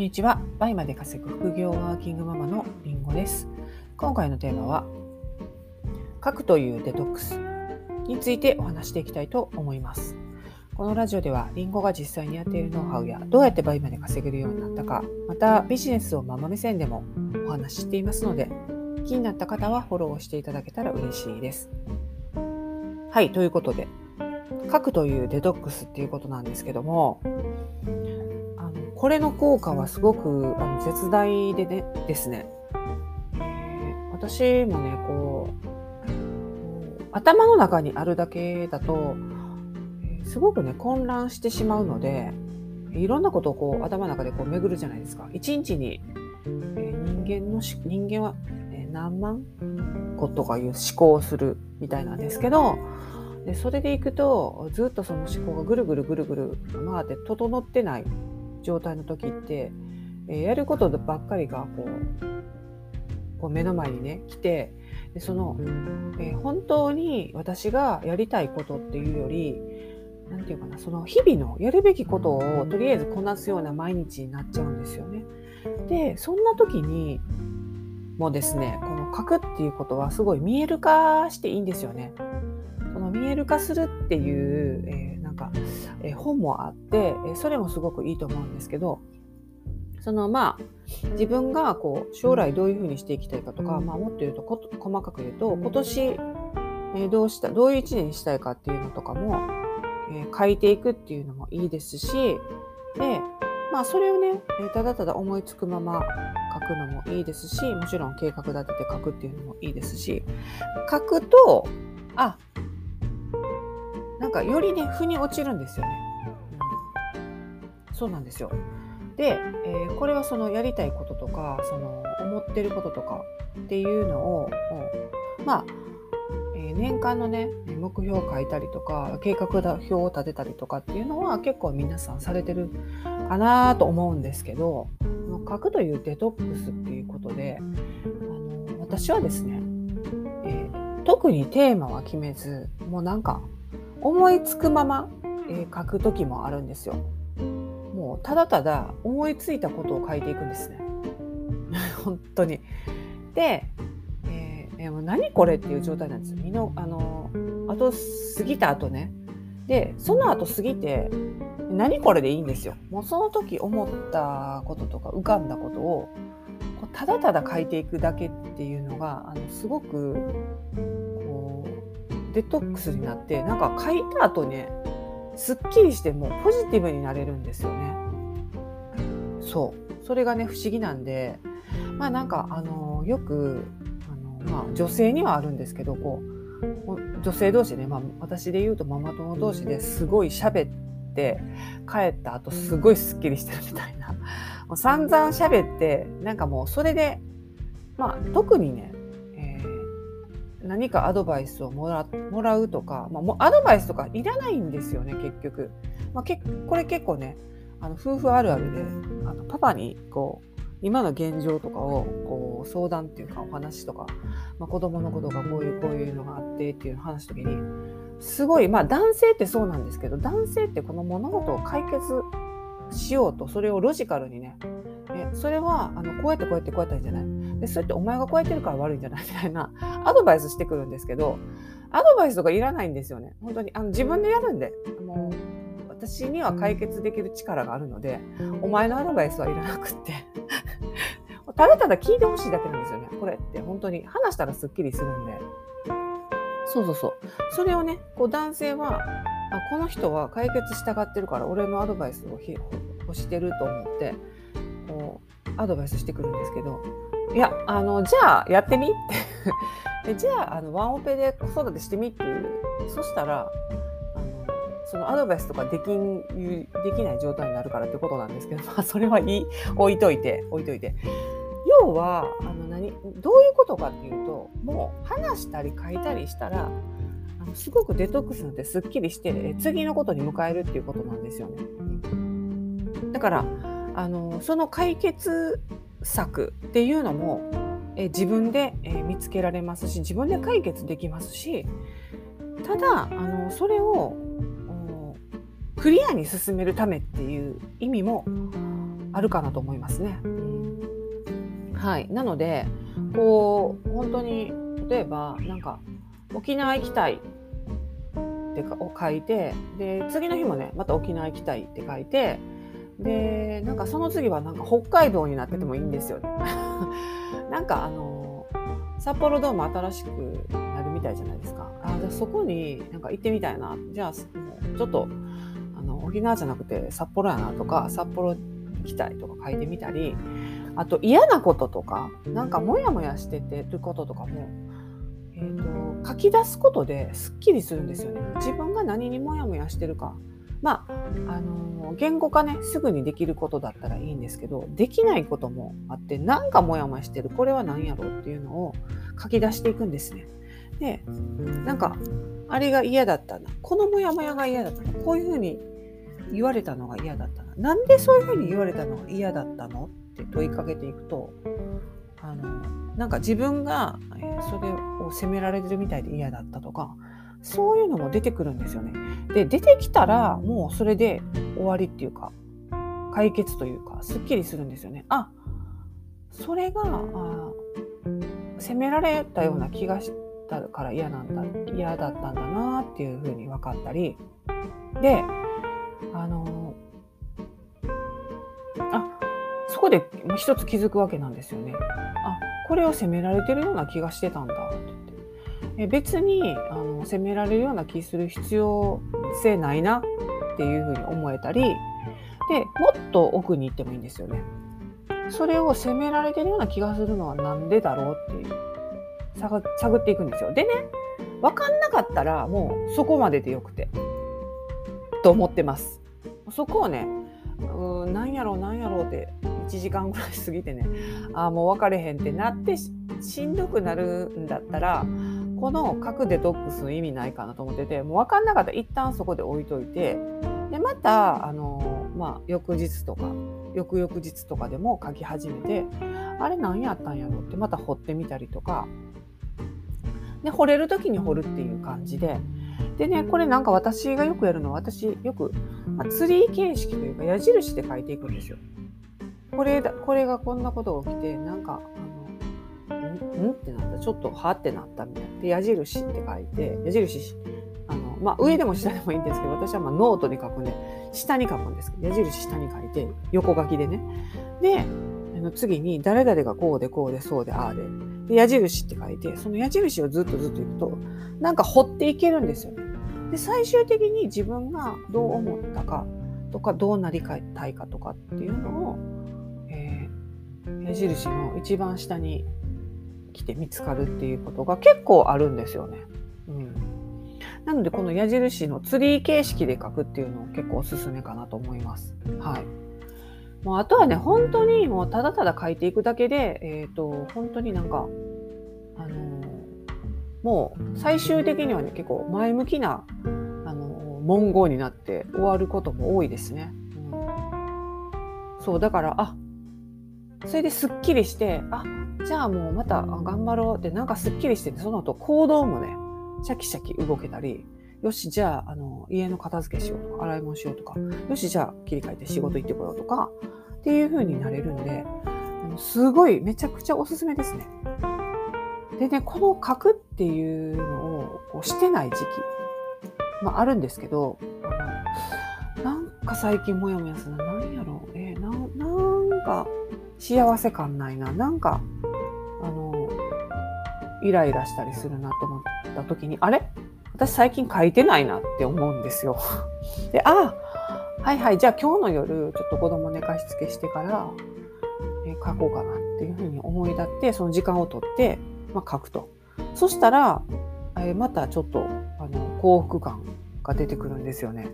んにちは。倍まで稼ぐ副業ワーキングママのりんごです。今回のテーマは、書くというデトックスについてお話していきたいと思います。このラジオでは、りんごが実際にやっているノウハウや、どうやって倍まで稼げるようになったか、またビジネスをママ目線でもお話ししていますので、気になった方はフォローしていただけたら嬉しいです。はい、ということで、書くというデトックスっていうことなんですけども、これの効果はすごくあの絶大でねですね、私もねこう頭の中にあるだけだと、すごくね混乱してしまうのでいろんなことをこう頭の中でこう巡るじゃないですか。一日に、え、人間のし人間は、え何万個とかいう思考をするみたいなんですけどでそれでいくとずっとその思考がぐるぐるぐるぐる回って整ってない。状態の時って、えー、やることばっかりがこうこう目の前にね来てでその、えー、本当に私がやりたいことっていうより何て言うかなその日々のやるべきことをとりあえずこなすような毎日になっちゃうんですよね。でそんな時にもですねこの書くっていうことはすごい見える化していいんですよね。その見える化するっていう、えーか、え本もあって、えそれもすごくいいと思うんですけどそのまあ自分がこう将来どういうふうにしていきたいかとか、まあ、もっと言うと細かく言うと今年、えどうしたどういう一年にしたいかっていうのとかも、え書いていくっていうのもいいですしでまあそれをねただただ思いつくまま書くのもいいですしもちろん計画立てて書くっていうのもいいですし書くとあなんかよりね腑に落ちるんですよね。うん、そうなんですよ。で、えー、これはそのやりたいこととかその思ってることとかっていうのをまあ、えー、年間のね目標を書いたりとか計画表を立てたりとかっていうのは結構皆さんされてるかなと思うんですけど書くというデトックスっていうことであの私はですね、えー、特にテーマは決めずもうなんか思いつくまま、えー、書く時もあるんですよ。もうただただ思いついたことを書いていくんですね。本当に。で、えー、もう何これっていう状態なんですよ。みのあの後過ぎた後ね。でその後過ぎて何これでいいんですよ。もうその時思ったこととか浮かんだことをこうただただ書いていくだけっていうのがあのすごくデトックスになってなんか書いた後ねすっきりしてもうポジティブになれるんですよね。そうそれがね不思議なんでまあなんかあのよくあの、まあ、女性にはあるんですけどこう女性同士、ね、まあ、私で言うとママ友同士ですごい喋って帰った後すごいすっきりしてるみたいなもう散々喋ってなんかもうそれでまあ特にね何かアドバイスをもらもらうとか、まあ、もうアドバイスとかいらないんですよね結局、まあ、けこれ結構ねあの夫婦あるあるであのパパにこう今の現状とかをこう相談っていうかお話とか、まあ、子供のことがこういうこういうのがあってっていう話す時にすごいまあ男性ってそうなんですけど男性ってこの物事を解決しようとそれをロジカルにねえそれはあのこうやってこうやってこうやったんじゃない？でそれってお前がこうやってるから悪いんじゃない？みたいなアドバイスしてくるんですけどアドバイスとかいらないんですよね。本当に。あの自分でやるんでもう私には解決できる力があるのでお前のアドバイスはいらなくって。ただただ聞いてほしいだけなんですよね。これって。本当に。話したらすっきりするんで。そうそうそう。それをねこう男性はあこの人は解決したがってるから俺のアドバイスを欲してると思ってこうアドバイスしてくるんですけどいやあのじゃあやってみ？ってじゃああのワンオペで子育てしてみっていう？そしたらあのそのアドバイスとかできんできない状態になるからってことなんですけど、まあ、それはいい置いといて置いといて。要はあの何どういうことかっていうともう話したり書いたりしたらあのすごくデトックスなってすっきりして次のことに迎えるっていうことなんですよね。だからあのその解決策っていうのもえ自分で、え見つけられますし自分で解決できますしただあのそれをクリアに進めるためっていう意味もあるかなと思いますね。はい、なのでこう本当に例えばなんか沖縄行きたいってかを書いてで次の日もねまた沖縄行きたいって書いてでなんかその次はなんか北海道になっててもいいんですよね。なんかあの札幌ドーム新しくなるみたいじゃないですか。あじゃあそこになんか行ってみたいなじゃあちょっとあの沖縄じゃなくて札幌やなとか札幌行きたいとか書いてみたりあと嫌なこととかなんかモヤモヤしててることとかも、えーと、書き出すことですっきりするんですよね。自分が何にモヤモヤしてるかまあ、あの、言語化ね、すぐにできることだったらいいんですけど、できないこともあって、なんかモヤモヤしてる、これは何やろうっていうのを書き出していくんですね。で、なんか、あれが嫌だったな、このモヤモヤが嫌だったな、こういうふうに言われたのが嫌だったな、なんでそういうふうに言われたのが嫌だったの？って問いかけていくと、あの、なんか自分が、それを責められてるみたいで嫌だったとか、そういうのも出てくるんですよね。で出てきたらもうそれで終わりっていうか解決というかすっきりするんですよね。あそれがあ責められたような気がしたから嫌なんだ嫌だったんだなっていうふうに分かったりであのあそこで一つ気づくわけなんですよね。あこれを責められてるような気がしてたんだってえ別にあの責められるような気する必要性ないなっていうふうに思えたりでもっと奥に行ってもいいんですよね。それを責められてるような気がするのは何でだろうっていう探探っていくんですよ。でね分かんなかったらもうそこまででよくてと思ってます。そこをねうん何やろう何やろうって1時間ぐらい過ぎてねああもう分かれへんってなってしんどくなるんだったらこの核デトックスの意味ないかなと思っててもう分かんなかったら一旦そこで置いといてでまたあの、まあ、翌日とか翌々日とかでも書き始めてあれ何やったんやろってまた掘ってみたりとかで掘れる時に掘るっていう感じででねこれなんか私がよくやるのは私よく、まあ、ツリー形式というか矢印で書いていくんですよ。これだこれがこんなことが起きてなんかん？ってなった。ちょっとはってなったみたいな。で矢印って書いて矢印あの、まあ、上でも下でもいいんですけど私はまノートに書くんで下に書くんですけど矢印下に書いて横書きでね。であの次に誰々がこうでこうでそうでああで。で矢印って書いてその矢印をずっとずっといくとなんか掘っていけるんですよね。で最終的に自分がどう思ったかとかどうなりたいかとかっていうのを、えー、矢印の一番下に来て見つかるっていうことが結構あるんですよね。うん、なのでこの矢印のツリー形式で書くっていうのを結構おすすめかなと思います。はい。もうあとはね、本当にもうただただ書いていくだけで、えっ、ー、と、本当になんか、あのー、もう最終的にはね、結構前向きな、あのー、文言になって終わることも多いですね。うん、そう、だから、あ、それですっきりして、あ、じゃあもうまた頑張ろうってなんかすっきりしてて、その後行動もね、シャキシャキ動けたり、よし、じゃあ、あの、家の片付けしようとか、洗い物しようとか、よし、じゃあ切り替えて仕事行ってこようとか、っていう風になれるんで、すごいめちゃくちゃおすすめですね。でね、この書くっていうのをこうしてない時期、まああるんですけど、なんか最近もやもやするな。何やろうえー、な、なんか幸せ感ないな。なんか、イライラしたりするなと思った時に、あれ？私最近書いてないなって思うんですよ。で、ああ、はいはい、じゃあ今日の夜、ちょっと子供寝かしつけしてから、え書こうかなっていうふうに思い立って、その時間をとって、まあ、書くと。そしたら、えまたちょっと、あの、幸福感が出てくるんですよね。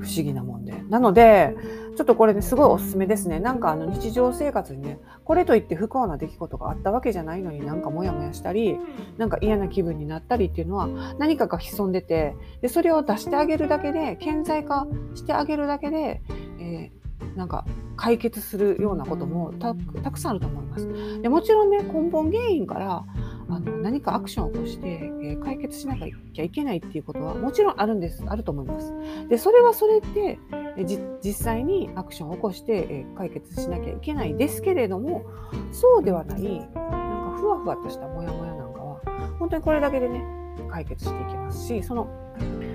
不思議なもんで。なので、ちょっとこれね、すごいおすすめですね。なんかあの日常生活にね、これといって不幸な出来事があったわけじゃないのになんかモヤモヤしたり、なんか嫌な気分になったりっていうのは何かが潜んでて、でそれを出してあげるだけで、顕在化してあげるだけで、えー、なんか解決するようなこともたくさんあると思います。でもちろんね、根本原因からあの何かアクションを起こして、えー、解決しなきゃいけないっていうことはもちろんあるんですあると思います。でそれはそれで、え、実際にアクションを起こして、えー、解決しなきゃいけないですけれどもそうではないなんかふわふわとしたモヤモヤなんかは本当にこれだけでね解決していきますしその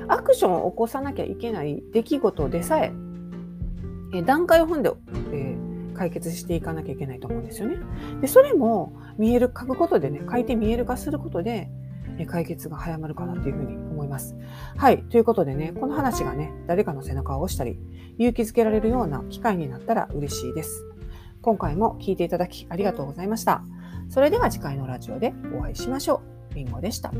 アクションを起こさなきゃいけない出来事でさええ段階を踏んで、えー、解決していかなきゃいけないと思うんですよね。でそれも見える書くことでね書いて見える化することで解決が早まるかなというふうに思います。はい。ということでね、この話がね、誰かの背中を押したり、勇気づけられるような機会になったら嬉しいです。今回も聞いていただきありがとうございました。それでは次回のラジオでお会いしましょう。りんごでした。